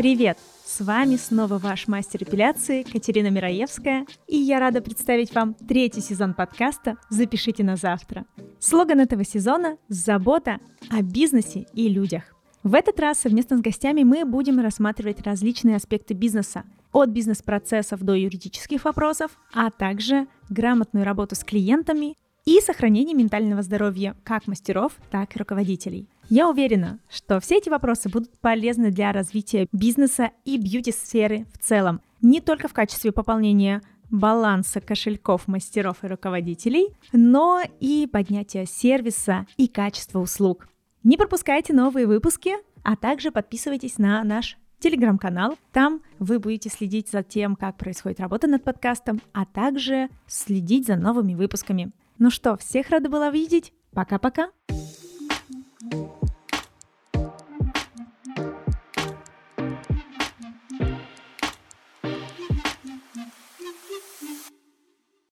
Привет! С вами снова ваш мастер эпиляции Катерина Мираевская, и я рада представить вам третий сезон подкаста «Запишите на завтра». Слоган этого сезона – «Забота о бизнесе и людях». В этот раз совместно с гостями мы будем рассматривать различные аспекты бизнеса, от бизнес-процессов до юридических вопросов, а также грамотную работу с клиентами и сохранение ментального здоровья как мастеров, так и руководителей. Я уверена, что все эти вопросы будут полезны для развития бизнеса и бьюти-сферы в целом, не только в качестве пополнения баланса кошельков мастеров и руководителей, но и поднятия сервиса и качества услуг. Не пропускайте новые выпуски, а также подписывайтесь на наш телеграм-канал. Там вы будете следить за тем, как происходит работа над подкастом, а также следить за новыми выпусками. Ну что, всех рада была видеть. Пока-пока.